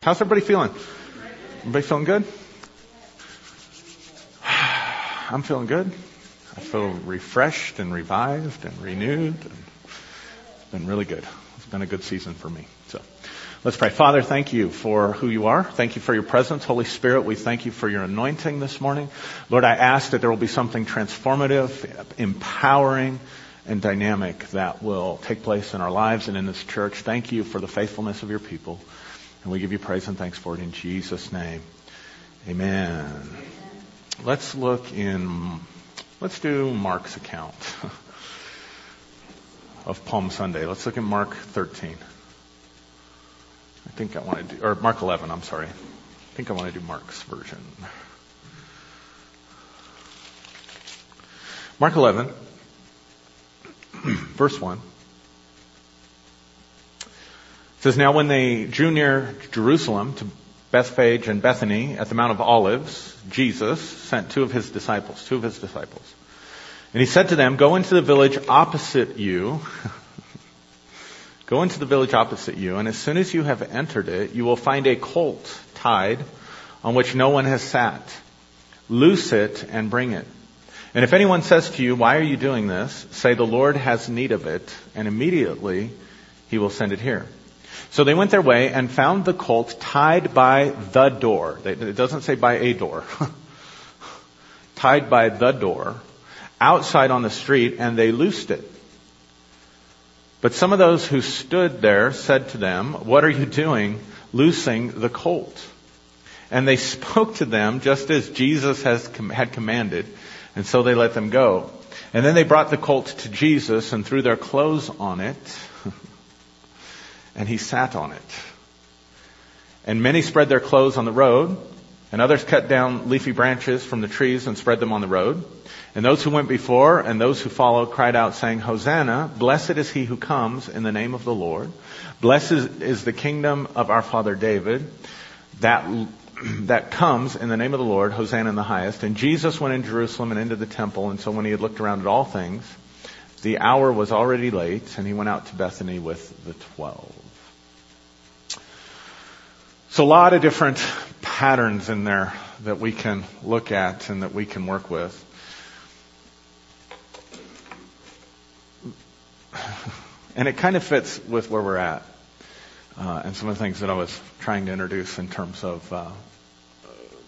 How's everybody feeling? Everybody feeling good? I'm feeling good. I feel refreshed and revived and renewed. And it's been really good. It's been a good season for me. So let's pray. Father, thank you for who you are. Thank you for your presence. Holy Spirit, we thank you for your anointing this morning. Lord, I ask that there will be something transformative, empowering, and dynamic that will take place in our lives and in this church. Thank you for the faithfulness of your people. And we give you praise and thanks for it in Jesus' name. Amen. Let's look in, let's do Mark's account of Palm Sunday. Let's look at Mark 13. I think I want to do, or Mark 11, I'm sorry. I think I want to do Mark's version. Mark 11, verse 1. It says, Now when they drew near Jerusalem to Bethphage and Bethany at the Mount of Olives, Jesus sent two of his disciples, two of his disciples. And he said to them, Go into the village opposite you. Go into the village opposite you, and as soon as you have entered it, you will find a colt tied on which no one has sat. Loose it and bring it. And if anyone says to you, Why are you doing this? say, The Lord has need of it, and immediately he will send it here. So they went their way and found the colt tied by the door. It doesn't say by a door. tied by the door outside on the street and they loosed it. But some of those who stood there said to them, what are you doing loosing the colt? And they spoke to them just as Jesus has, had commanded. And so they let them go. And then they brought the colt to Jesus and threw their clothes on it and he sat on it. And many spread their clothes on the road, and others cut down leafy branches from the trees and spread them on the road. And those who went before and those who followed cried out saying, Hosanna, blessed is he who comes in the name of the Lord. Blessed is the kingdom of our father David that, that comes in the name of the Lord, Hosanna in the highest. And Jesus went in Jerusalem and into the temple, and so when he had looked around at all things, the hour was already late, and he went out to Bethany with the twelve. So a lot of different patterns in there that we can look at and that we can work with. And it kind of fits with where we're at. Uh, and some of the things that I was trying to introduce in terms of uh,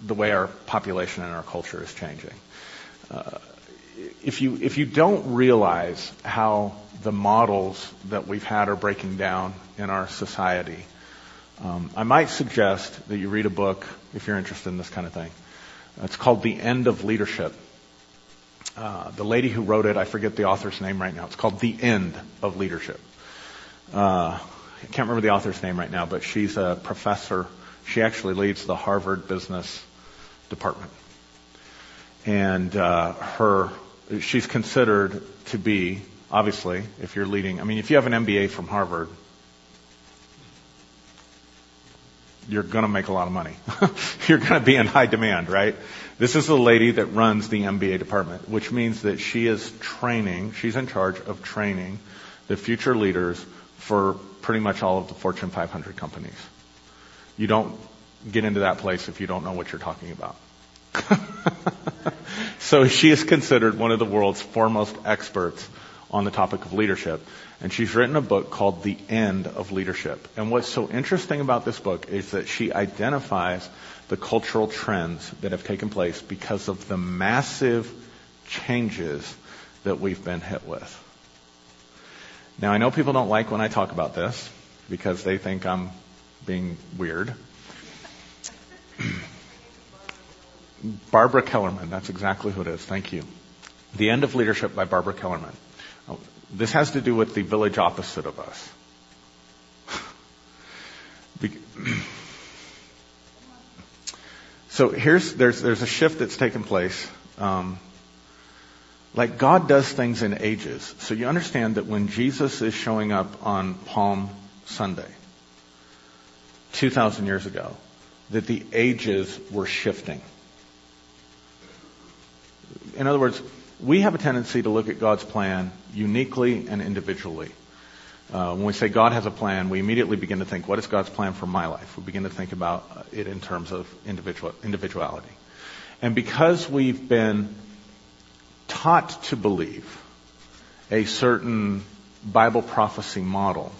the way our population and our culture is changing. Uh, if you if you don't realize how the models that we've had are breaking down in our society, um, I might suggest that you read a book if you're interested in this kind of thing. It's called The End of Leadership. Uh, the lady who wrote it, I forget the author's name right now. It's called The End of Leadership. Uh, I can't remember the author's name right now, but she's a professor. She actually leads the Harvard Business Department, and uh, her she's considered to be obviously if you're leading. I mean, if you have an MBA from Harvard, you're going to make a lot of money. you're going to be in high demand, right? This is the lady that runs the MBA department, which means that she is training, she's in charge of training the future leaders for pretty much all of the Fortune 500 companies. You don't get into that place if you don't know what you're talking about. so she is considered one of the world's foremost experts on the topic of leadership. And she's written a book called The End of Leadership. And what's so interesting about this book is that she identifies the cultural trends that have taken place because of the massive changes that we've been hit with. Now, I know people don't like when I talk about this because they think I'm being weird. Barbara Kellerman, that's exactly who it is. Thank you. The End of Leadership by Barbara Kellerman. This has to do with the village opposite of us. so here's there's there's a shift that's taken place. Um, like God does things in ages. So you understand that when Jesus is showing up on Palm Sunday, 2,000 years ago, that the ages were shifting. In other words, we have a tendency to look at God's plan uniquely and individually. Uh, when we say God has a plan, we immediately begin to think, what is God's plan for my life? We begin to think about it in terms of individual, individuality. And because we've been taught to believe a certain Bible prophecy model,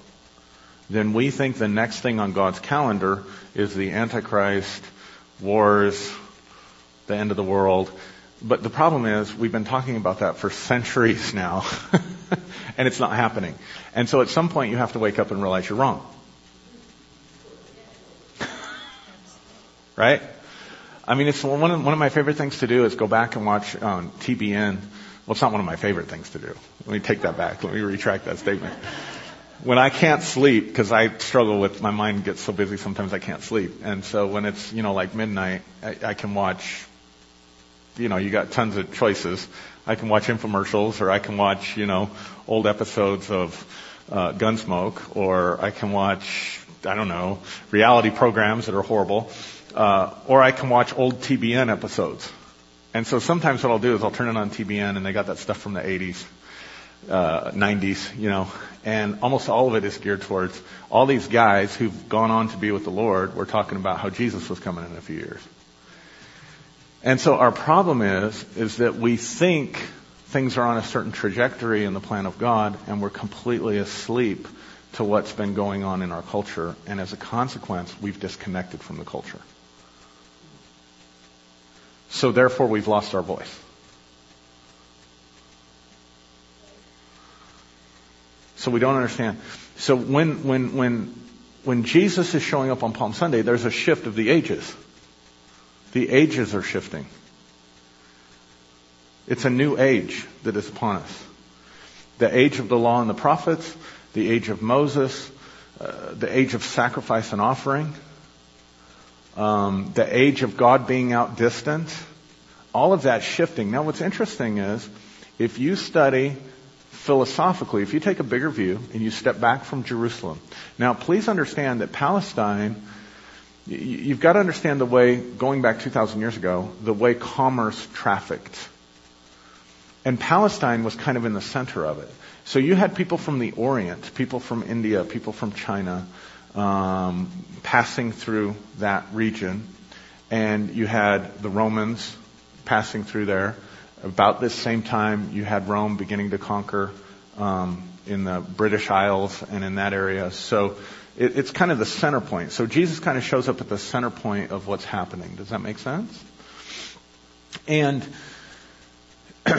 then we think the next thing on God's calendar is the Antichrist, wars, the end of the world. But the problem is we've been talking about that for centuries now, and it's not happening. And so at some point you have to wake up and realize you're wrong. right? I mean, it's one of, one of my favorite things to do is go back and watch um, TBN. Well, it's not one of my favorite things to do. Let me take that back. Let me retract that statement. When I can't sleep, because I struggle with my mind gets so busy sometimes I can't sleep, and so when it's you know like midnight, I, I can watch. You know, you got tons of choices. I can watch infomercials, or I can watch you know old episodes of uh, Gunsmoke, or I can watch I don't know reality programs that are horrible uh, or I can watch old TBN episodes. And so sometimes what I'll do is I'll turn it on TBN and they got that stuff from the 80s, uh, 90s, you know, and almost all of it is geared towards all these guys who've gone on to be with the Lord. We're talking about how Jesus was coming in a few years. And so our problem is, is that we think things are on a certain trajectory in the plan of God and we're completely asleep to what's been going on in our culture. And as a consequence, we've disconnected from the culture. So therefore, we've lost our voice. So we don't understand. So when, when, when, when Jesus is showing up on Palm Sunday, there's a shift of the ages. The ages are shifting. It's a new age that is upon us. The age of the law and the prophets, the age of Moses, uh, the age of sacrifice and offering, um, the age of God being outdistant, all of that shifting. Now, what's interesting is if you study philosophically, if you take a bigger view and you step back from Jerusalem. Now, please understand that Palestine, you've got to understand the way, going back 2,000 years ago, the way commerce trafficked. And Palestine was kind of in the center of it. So you had people from the Orient, people from India, people from China, um, passing through that region, and you had the Romans passing through there. About this same time, you had Rome beginning to conquer um, in the British Isles and in that area. So it, it's kind of the center point. So Jesus kind of shows up at the center point of what's happening. Does that make sense? And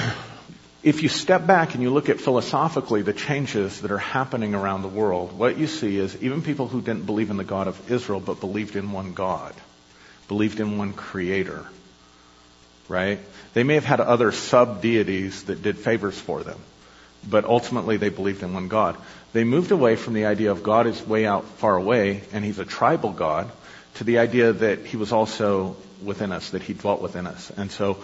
if you step back and you look at philosophically the changes that are happening around the world, what you see is even people who didn't believe in the God of Israel but believed in one God, believed in one creator, right? They may have had other sub deities that did favors for them, but ultimately they believed in one God. They moved away from the idea of God is way out far away and he's a tribal God to the idea that he was also within us, that he dwelt within us. And so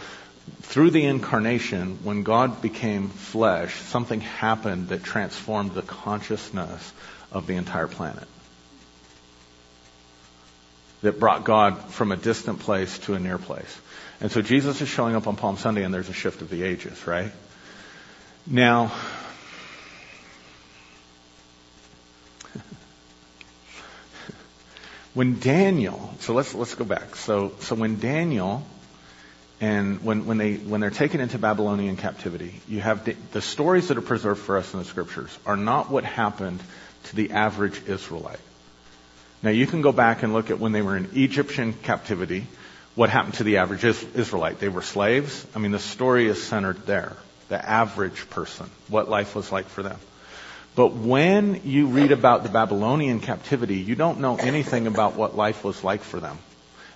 through the incarnation, when God became flesh, something happened that transformed the consciousness of the entire planet. That brought God from a distant place to a near place. And so Jesus is showing up on Palm Sunday and there's a shift of the ages, right? Now, when Daniel, so let's, let's go back. So, so when Daniel and when, when they, when they're taken into Babylonian captivity, you have the, the stories that are preserved for us in the scriptures are not what happened to the average Israelite. Now you can go back and look at when they were in Egyptian captivity, what happened to the average Israelite. They were slaves. I mean, the story is centered there. The average person, what life was like for them. But when you read about the Babylonian captivity, you don't know anything about what life was like for them.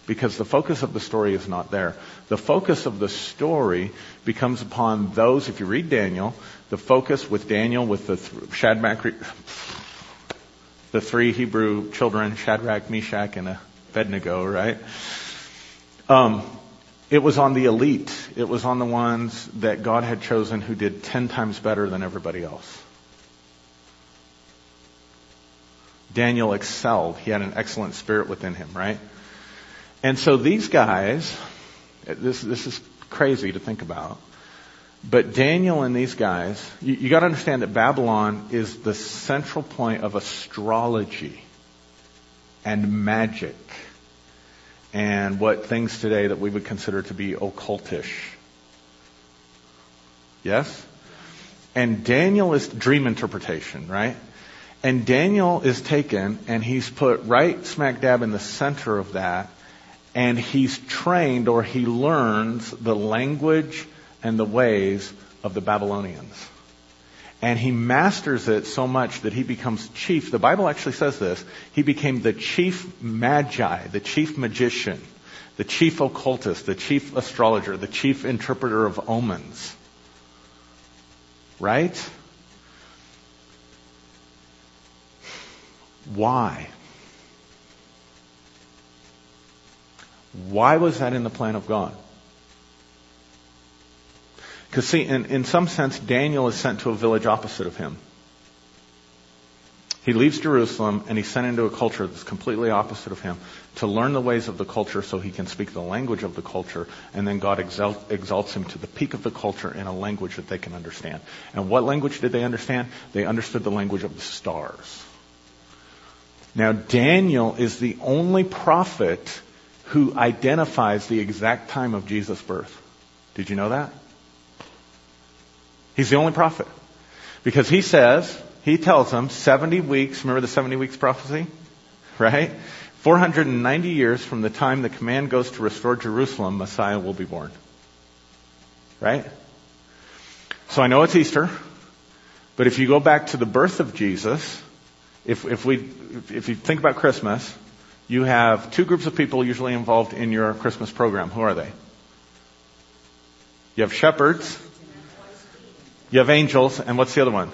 Because the focus of the story is not there. The focus of the story becomes upon those, if you read Daniel, the focus with Daniel, with the th- Shadrach, the three Hebrew children, Shadrach, Meshach, and Abednego, right? Um, it was on the elite. It was on the ones that God had chosen who did ten times better than everybody else. Daniel excelled. He had an excellent spirit within him, right? And so these guys, this, this is crazy to think about. But Daniel and these guys, you, you got to understand that Babylon is the central point of astrology and magic and what things today that we would consider to be occultish. Yes? And Daniel is dream interpretation, right? And Daniel is taken and he's put right smack dab in the center of that and he's trained or he learns the language and the ways of the Babylonians. And he masters it so much that he becomes chief. The Bible actually says this. He became the chief magi, the chief magician, the chief occultist, the chief astrologer, the chief interpreter of omens. Right? Why? Why was that in the plan of God? Because see, in, in some sense, Daniel is sent to a village opposite of him. He leaves Jerusalem and he's sent into a culture that's completely opposite of him to learn the ways of the culture so he can speak the language of the culture and then God exalt, exalts him to the peak of the culture in a language that they can understand. And what language did they understand? They understood the language of the stars. Now Daniel is the only prophet who identifies the exact time of Jesus' birth. Did you know that? He's the only prophet. Because he says, he tells them 70 weeks, remember the 70 weeks prophecy? Right? 490 years from the time the command goes to restore Jerusalem, Messiah will be born. Right? So I know it's Easter, but if you go back to the birth of Jesus, if, if we, if you think about Christmas, you have two groups of people usually involved in your Christmas program. Who are they? You have shepherds, you have angels, and what's the other one?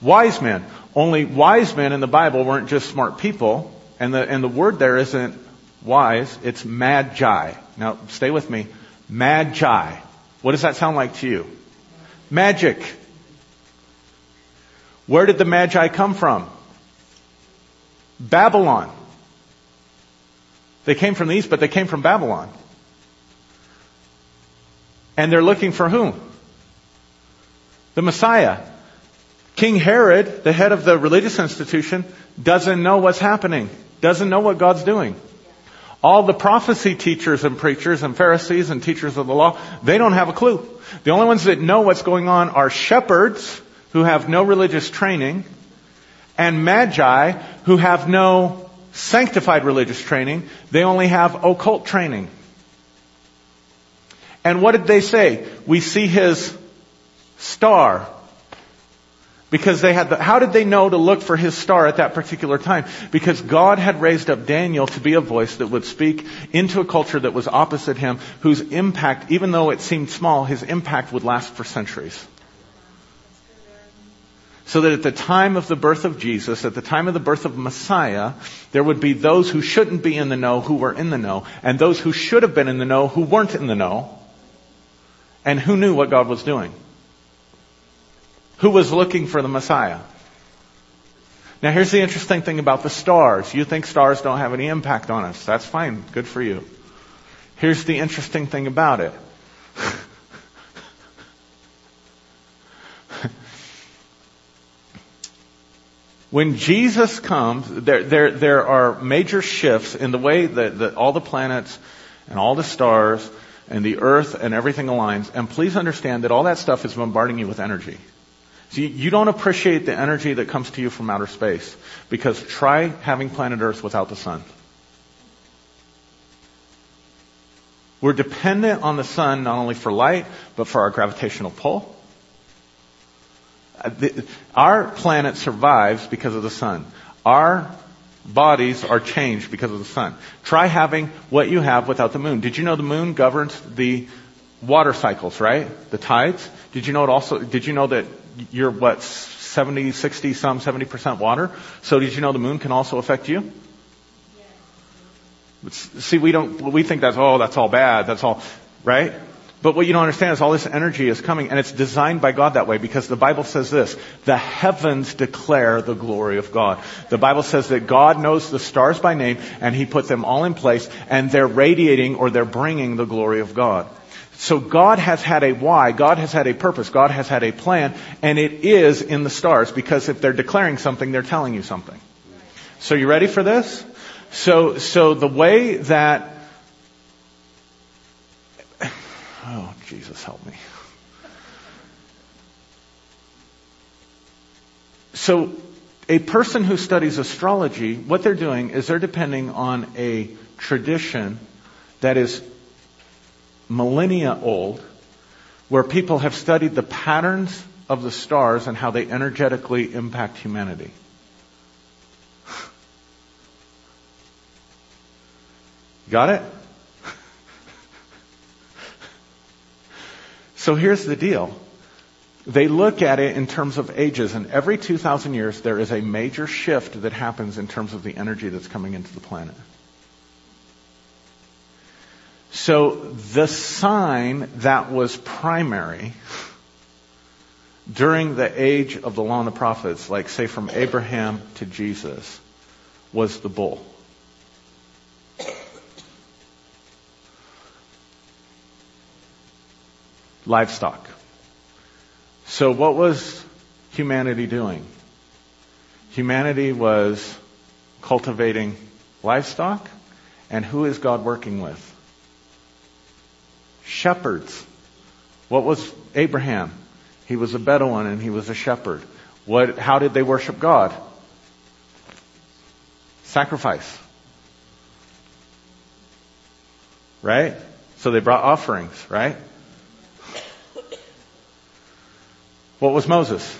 Wise men. Only wise men in the Bible weren't just smart people, and the, and the word there isn't wise, it's magi. Now, stay with me. Magi. What does that sound like to you? Magic. Where did the magi come from? Babylon. They came from the east, but they came from Babylon. And they're looking for whom? The Messiah. King Herod, the head of the religious institution, doesn't know what's happening, doesn't know what God's doing. All the prophecy teachers and preachers and Pharisees and teachers of the law, they don't have a clue. The only ones that know what's going on are shepherds who have no religious training and magi who have no sanctified religious training. They only have occult training. And what did they say? We see his star. Because they had the, how did they know to look for his star at that particular time? Because God had raised up Daniel to be a voice that would speak into a culture that was opposite him, whose impact, even though it seemed small, his impact would last for centuries. So that at the time of the birth of Jesus, at the time of the birth of Messiah, there would be those who shouldn't be in the know who were in the know, and those who should have been in the know who weren't in the know, and who knew what God was doing. Who was looking for the Messiah? Now here's the interesting thing about the stars. You think stars don't have any impact on us. That's fine. Good for you. Here's the interesting thing about it. when Jesus comes, there, there, there are major shifts in the way that, that all the planets and all the stars and the earth and everything aligns. And please understand that all that stuff is bombarding you with energy. See, you don't appreciate the energy that comes to you from outer space because try having planet Earth without the sun. We're dependent on the sun not only for light, but for our gravitational pull. Uh, our planet survives because of the sun. Our bodies are changed because of the sun. Try having what you have without the moon. Did you know the moon governs the water cycles, right? The tides? Did you know it also, did you know that you're what, 70, 60, some 70% water. So did you know the moon can also affect you? See, we don't, we think that's, oh, that's all bad. That's all, right? But what you don't understand is all this energy is coming and it's designed by God that way because the Bible says this, the heavens declare the glory of God. The Bible says that God knows the stars by name and He put them all in place and they're radiating or they're bringing the glory of God. So God has had a why, God has had a purpose, God has had a plan, and it is in the stars because if they're declaring something, they're telling you something. So you ready for this? So, so the way that, oh, Jesus help me. So a person who studies astrology, what they're doing is they're depending on a tradition that is millennia old, where people have studied the patterns of the stars and how they energetically impact humanity. Got it? so here's the deal. They look at it in terms of ages, and every 2,000 years there is a major shift that happens in terms of the energy that's coming into the planet. So the sign that was primary during the age of the law and the prophets, like say from Abraham to Jesus, was the bull. Livestock. So what was humanity doing? Humanity was cultivating livestock, and who is God working with? Shepherds. What was Abraham? He was a Bedouin and he was a shepherd. What, how did they worship God? Sacrifice. Right? So they brought offerings, right? What was Moses?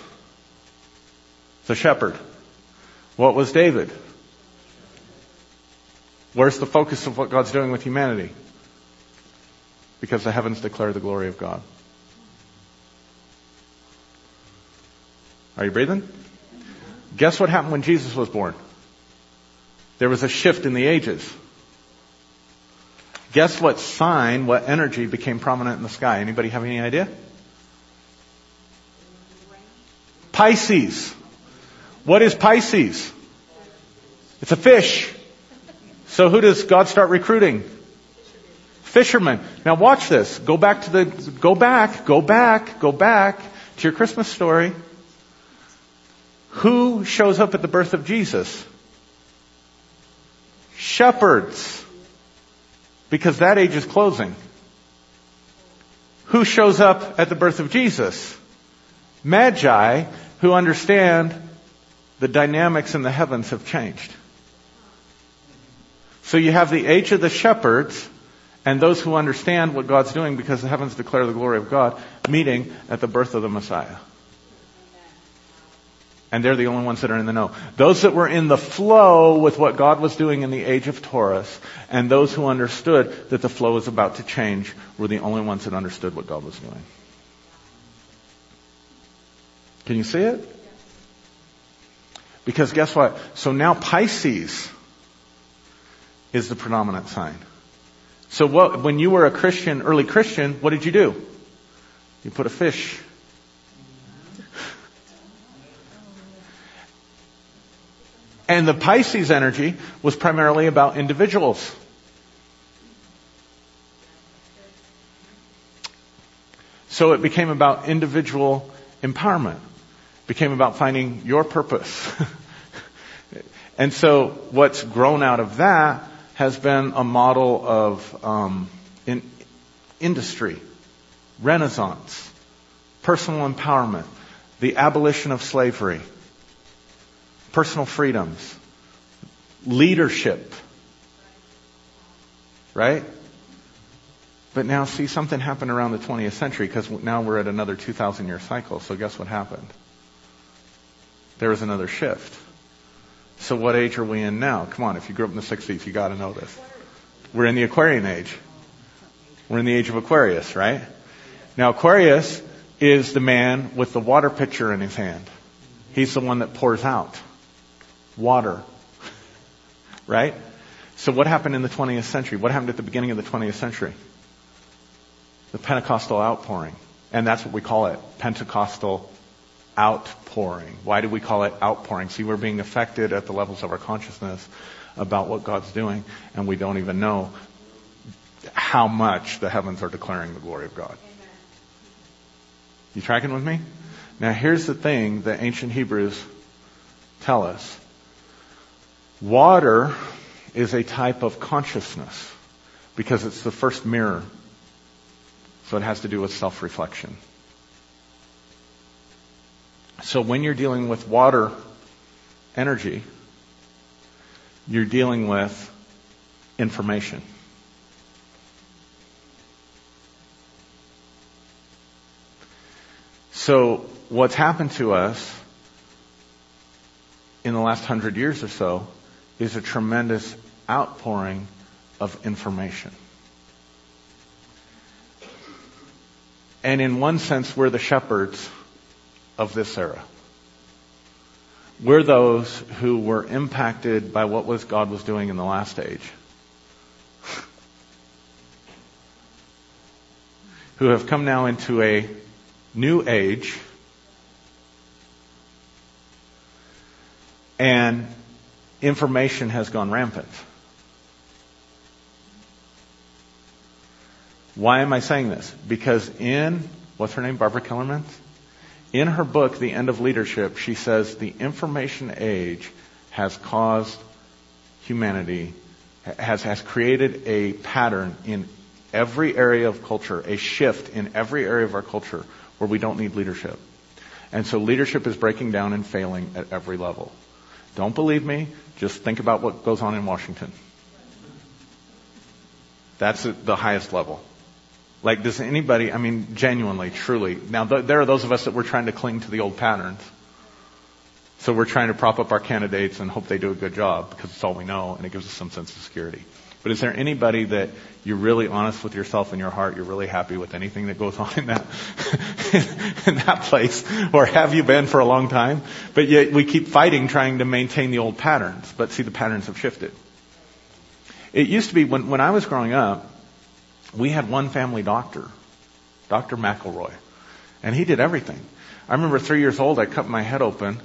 The shepherd. What was David? Where's the focus of what God's doing with humanity? Because the heavens declare the glory of God. Are you breathing? Guess what happened when Jesus was born? There was a shift in the ages. Guess what sign, what energy became prominent in the sky? Anybody have any idea? Pisces. What is Pisces? It's a fish. So who does God start recruiting? Fishermen. Now watch this. Go back to the, go back, go back, go back to your Christmas story. Who shows up at the birth of Jesus? Shepherds. Because that age is closing. Who shows up at the birth of Jesus? Magi, who understand the dynamics in the heavens have changed. So you have the age of the shepherds, and those who understand what God's doing because the heavens declare the glory of God, meeting at the birth of the Messiah. And they're the only ones that are in the know. Those that were in the flow with what God was doing in the age of Taurus, and those who understood that the flow was about to change, were the only ones that understood what God was doing. Can you see it? Because guess what? So now Pisces is the predominant sign. So what, when you were a Christian, early Christian, what did you do? You put a fish. And the Pisces energy was primarily about individuals. So it became about individual empowerment. It became about finding your purpose. and so what's grown out of that has been a model of um, in industry, renaissance, personal empowerment, the abolition of slavery, personal freedoms, leadership, right? But now see something happened around the 20th century because now we're at another 2,000 year cycle. So guess what happened? There was another shift. So what age are we in now? Come on, if you grew up in the 60s, you gotta know this. We're in the Aquarian age. We're in the age of Aquarius, right? Now Aquarius is the man with the water pitcher in his hand. He's the one that pours out water. right? So what happened in the 20th century? What happened at the beginning of the 20th century? The Pentecostal outpouring. And that's what we call it. Pentecostal outpouring. Why do we call it outpouring? See, we're being affected at the levels of our consciousness about what God's doing, and we don't even know how much the heavens are declaring the glory of God. You tracking with me? Now here's the thing that ancient Hebrews tell us. Water is a type of consciousness because it's the first mirror. So it has to do with self-reflection. So when you're dealing with water energy, you're dealing with information. So what's happened to us in the last hundred years or so is a tremendous outpouring of information. And in one sense, we're the shepherds of this era. We're those who were impacted by what was God was doing in the last age. who have come now into a new age and information has gone rampant. Why am I saying this? Because in, what's her name, Barbara Kellerman? In her book, The End of Leadership, she says the information age has caused humanity, has, has created a pattern in every area of culture, a shift in every area of our culture where we don't need leadership. And so leadership is breaking down and failing at every level. Don't believe me? Just think about what goes on in Washington. That's the highest level. Like, does anybody, I mean, genuinely, truly, now th- there are those of us that we're trying to cling to the old patterns. So we're trying to prop up our candidates and hope they do a good job because it's all we know and it gives us some sense of security. But is there anybody that you're really honest with yourself in your heart, you're really happy with anything that goes on in that, in that place? Or have you been for a long time? But yet we keep fighting trying to maintain the old patterns. But see, the patterns have shifted. It used to be when, when I was growing up, we had one family doctor, Dr. McElroy. And he did everything. I remember three years old, I cut my head open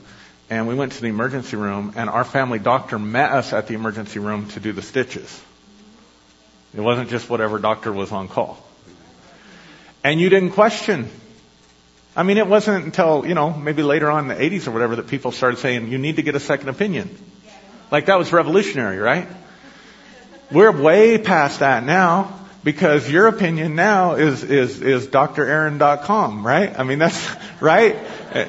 and we went to the emergency room and our family doctor met us at the emergency room to do the stitches. It wasn't just whatever doctor was on call. And you didn't question. I mean, it wasn't until, you know, maybe later on in the 80s or whatever that people started saying, you need to get a second opinion. Like that was revolutionary, right? We're way past that now because your opinion now is, is, is draaron.com, right? I mean, that's, right?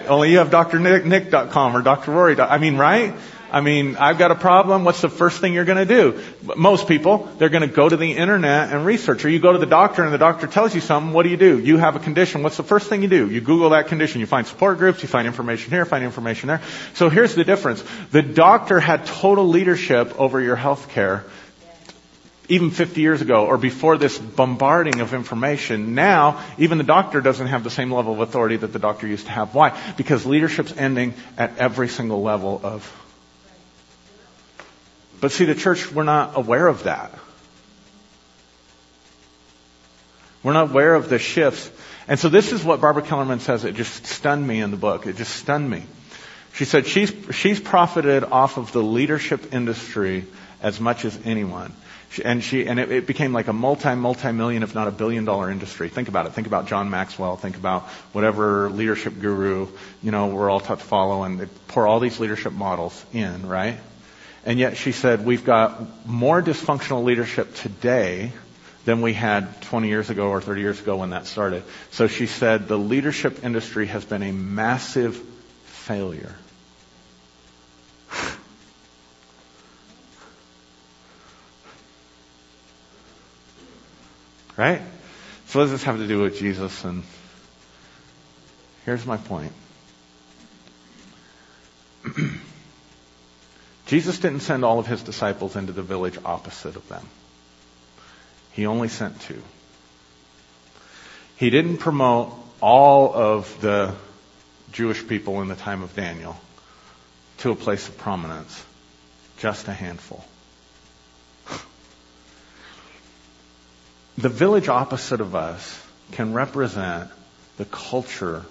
Only you have drnick.com or drrory. I mean, right? I mean, I've got a problem. What's the first thing you're going to do? Most people, they're going to go to the internet and research. Or you go to the doctor and the doctor tells you something. What do you do? You have a condition. What's the first thing you do? You Google that condition. You find support groups. You find information here, find information there. So here's the difference. The doctor had total leadership over your health care even 50 years ago or before this bombarding of information. Now, even the doctor doesn't have the same level of authority that the doctor used to have. Why? Because leadership's ending at every single level of but see, the church, we're not aware of that. We're not aware of the shifts. And so this is what Barbara Kellerman says. It just stunned me in the book. It just stunned me. She said she's, she's profited off of the leadership industry as much as anyone. And she, and it, it became like a multi, multi-million, if not a billion dollar industry. Think about it. Think about John Maxwell. Think about whatever leadership guru, you know, we're all taught to follow and they pour all these leadership models in, right? And yet she said, we've got more dysfunctional leadership today than we had 20 years ago or 30 years ago when that started. So she said the leadership industry has been a massive failure. Right? So what does this have to do with Jesus? And here's my point. Jesus didn't send all of his disciples into the village opposite of them. He only sent two. He didn't promote all of the Jewish people in the time of Daniel to a place of prominence. Just a handful. The village opposite of us can represent the culture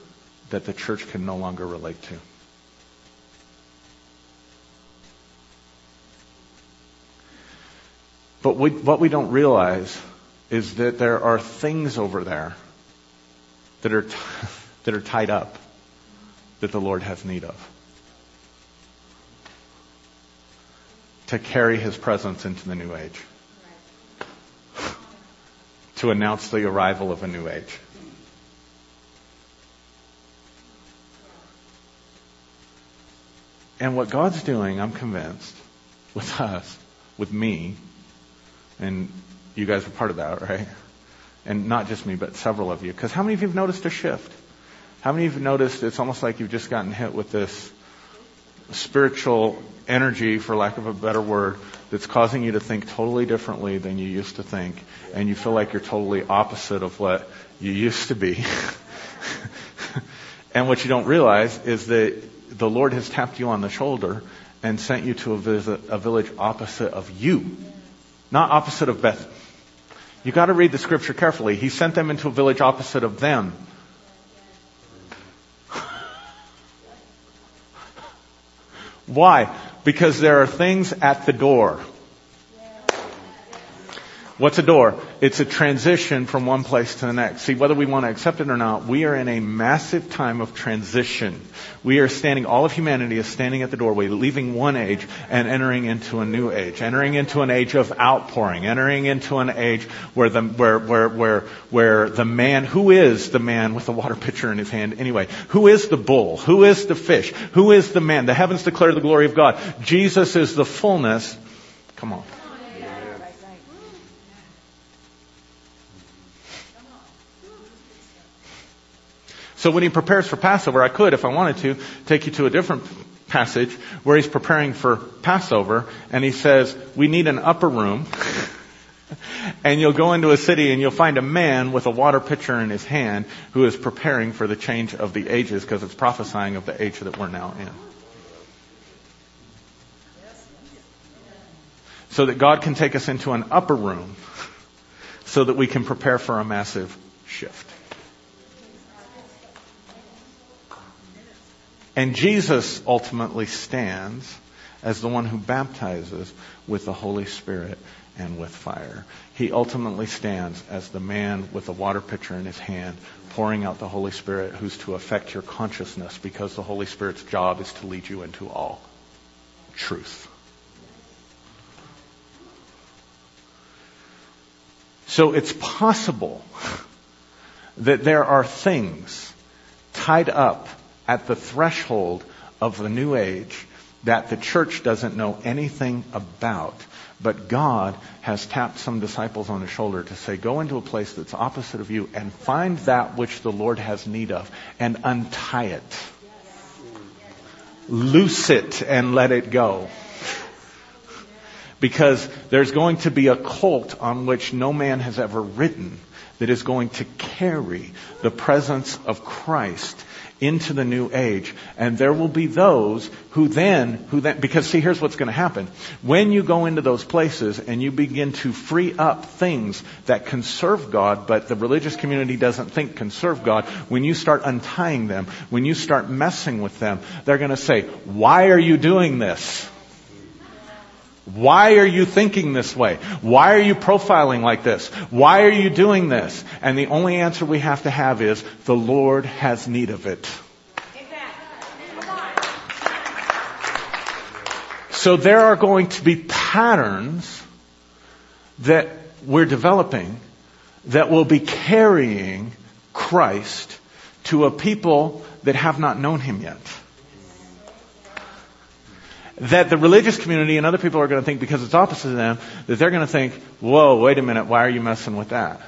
that the church can no longer relate to. But we, what we don't realize is that there are things over there that are, t- that are tied up that the Lord has need of. To carry his presence into the new age. To announce the arrival of a new age. And what God's doing, I'm convinced, with us, with me, and you guys are part of that, right? And not just me, but several of you. Because how many of you have noticed a shift? How many of you have noticed it's almost like you've just gotten hit with this spiritual energy, for lack of a better word, that's causing you to think totally differently than you used to think, and you feel like you're totally opposite of what you used to be. and what you don't realize is that the Lord has tapped you on the shoulder and sent you to a, visit, a village opposite of you, not opposite of Beth. You got to read the scripture carefully. He sent them into a village opposite of them. Why? Because there are things at the door. What's a door? It's a transition from one place to the next. See, whether we want to accept it or not, we are in a massive time of transition. We are standing, all of humanity is standing at the doorway, leaving one age and entering into a new age, entering into an age of outpouring, entering into an age where the, where, where, where, where the man, who is the man with the water pitcher in his hand anyway? Who is the bull? Who is the fish? Who is the man? The heavens declare the glory of God. Jesus is the fullness. Come on. So when he prepares for Passover, I could, if I wanted to, take you to a different passage where he's preparing for Passover and he says, we need an upper room. and you'll go into a city and you'll find a man with a water pitcher in his hand who is preparing for the change of the ages because it's prophesying of the age that we're now in. So that God can take us into an upper room so that we can prepare for a massive shift. And Jesus ultimately stands as the one who baptizes with the Holy Spirit and with fire. He ultimately stands as the man with the water pitcher in his hand, pouring out the Holy Spirit who's to affect your consciousness because the Holy Spirit's job is to lead you into all truth. So it's possible that there are things tied up at the threshold of the new age that the church doesn't know anything about. But God has tapped some disciples on the shoulder to say, go into a place that's opposite of you and find that which the Lord has need of and untie it. Loose it and let it go. Because there's going to be a colt on which no man has ever ridden that is going to carry the presence of Christ into the new age. And there will be those who then, who then, because see, here's what's going to happen. When you go into those places and you begin to free up things that can serve God, but the religious community doesn't think can serve God, when you start untying them, when you start messing with them, they're going to say, why are you doing this? Why are you thinking this way? Why are you profiling like this? Why are you doing this? And the only answer we have to have is, the Lord has need of it. So there are going to be patterns that we're developing that will be carrying Christ to a people that have not known Him yet that the religious community and other people are going to think because it's opposite of them, that they're going to think, whoa, wait a minute, why are you messing with that?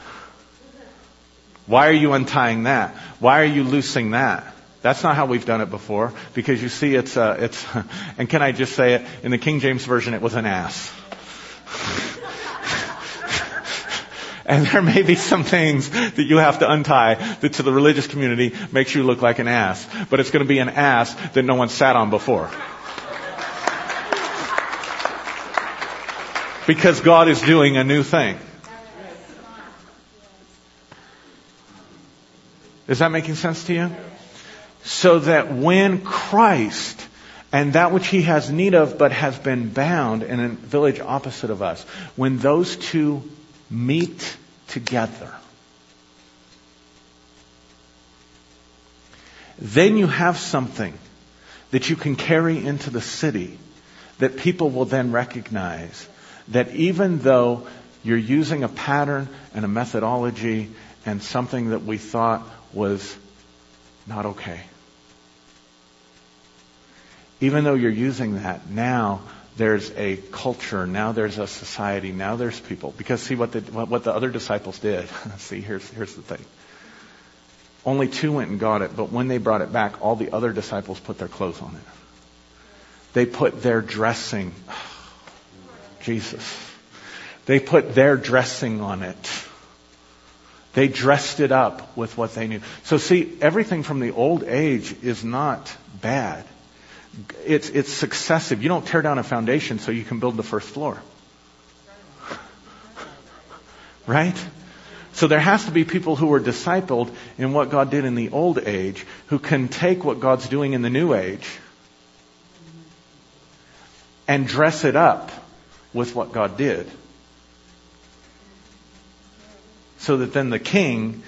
Why are you untying that? Why are you loosing that? That's not how we've done it before, because you see, it's, uh, it's, and can I just say it? In the King James Version, it was an ass. and there may be some things that you have to untie that to the religious community makes you look like an ass. But it's going to be an ass that no one sat on before. Because God is doing a new thing. Is that making sense to you? So that when Christ and that which he has need of but has been bound in a village opposite of us, when those two meet together. Then you have something that you can carry into the city that people will then recognize that even though you're using a pattern and a methodology and something that we thought was not okay. Even though you're using that, now there's a culture, now there's a society, now there's people. Because see what the, what the other disciples did. see, here's, here's the thing. Only two went and got it, but when they brought it back, all the other disciples put their clothes on it. They put their dressing, Jesus. They put their dressing on it. They dressed it up with what they knew. So see, everything from the old age is not bad. It's, it's successive. You don't tear down a foundation so you can build the first floor. Right? So there has to be people who were discipled in what God did in the old age who can take what God's doing in the new age and dress it up with what God did. So that then the king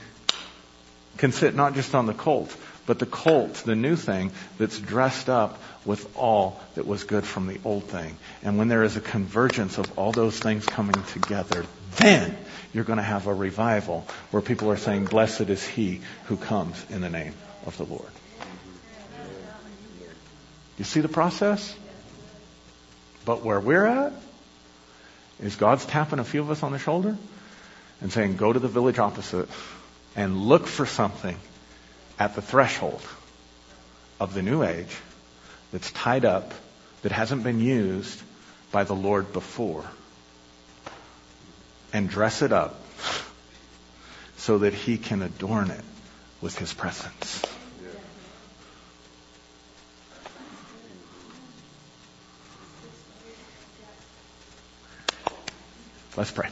can sit not just on the colt, but the colt, the new thing that's dressed up with all that was good from the old thing. And when there is a convergence of all those things coming together, then you're going to have a revival where people are saying, Blessed is he who comes in the name of the Lord. You see the process? But where we're at is God's tapping a few of us on the shoulder and saying, Go to the village opposite and look for something at the threshold of the new age that's tied up, that hasn't been used by the Lord before and dress it up so that he can adorn it with his presence. Let's pray.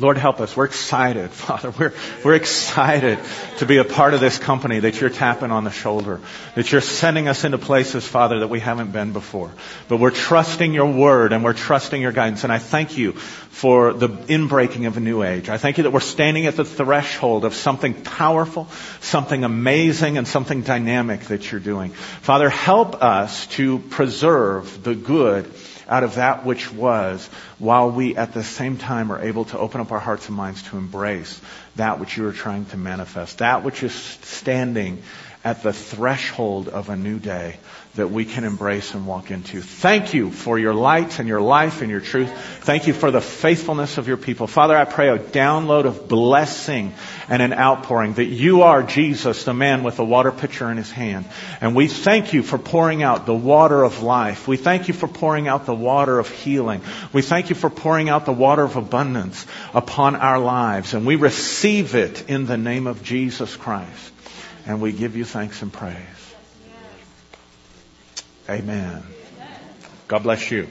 Lord, help us. We're excited, Father. We're, we're excited to be a part of this company that you're tapping on the shoulder, that you're sending us into places, Father, that we haven't been before. But we're trusting your word and we're trusting your guidance. And I thank you for the inbreaking of a new age. I thank you that we're standing at the threshold of something powerful, something amazing, and something dynamic that you're doing. Father, help us to preserve the good out of that which was, while we at the same time are able to open up our hearts and minds to embrace that which you are trying to manifest, that which is standing at the threshold of a new day that we can embrace and walk into. Thank you for your light and your life and your truth. Thank you for the faithfulness of your people. Father, I pray a download of blessing and an outpouring that you are Jesus, the man with the water pitcher in his hand. And we thank you for pouring out the water of life. We thank you for pouring out the water of healing. We thank you for pouring out the water of abundance upon our lives. And we receive it in the name of Jesus Christ. And we give you thanks and praise. Amen. God bless you.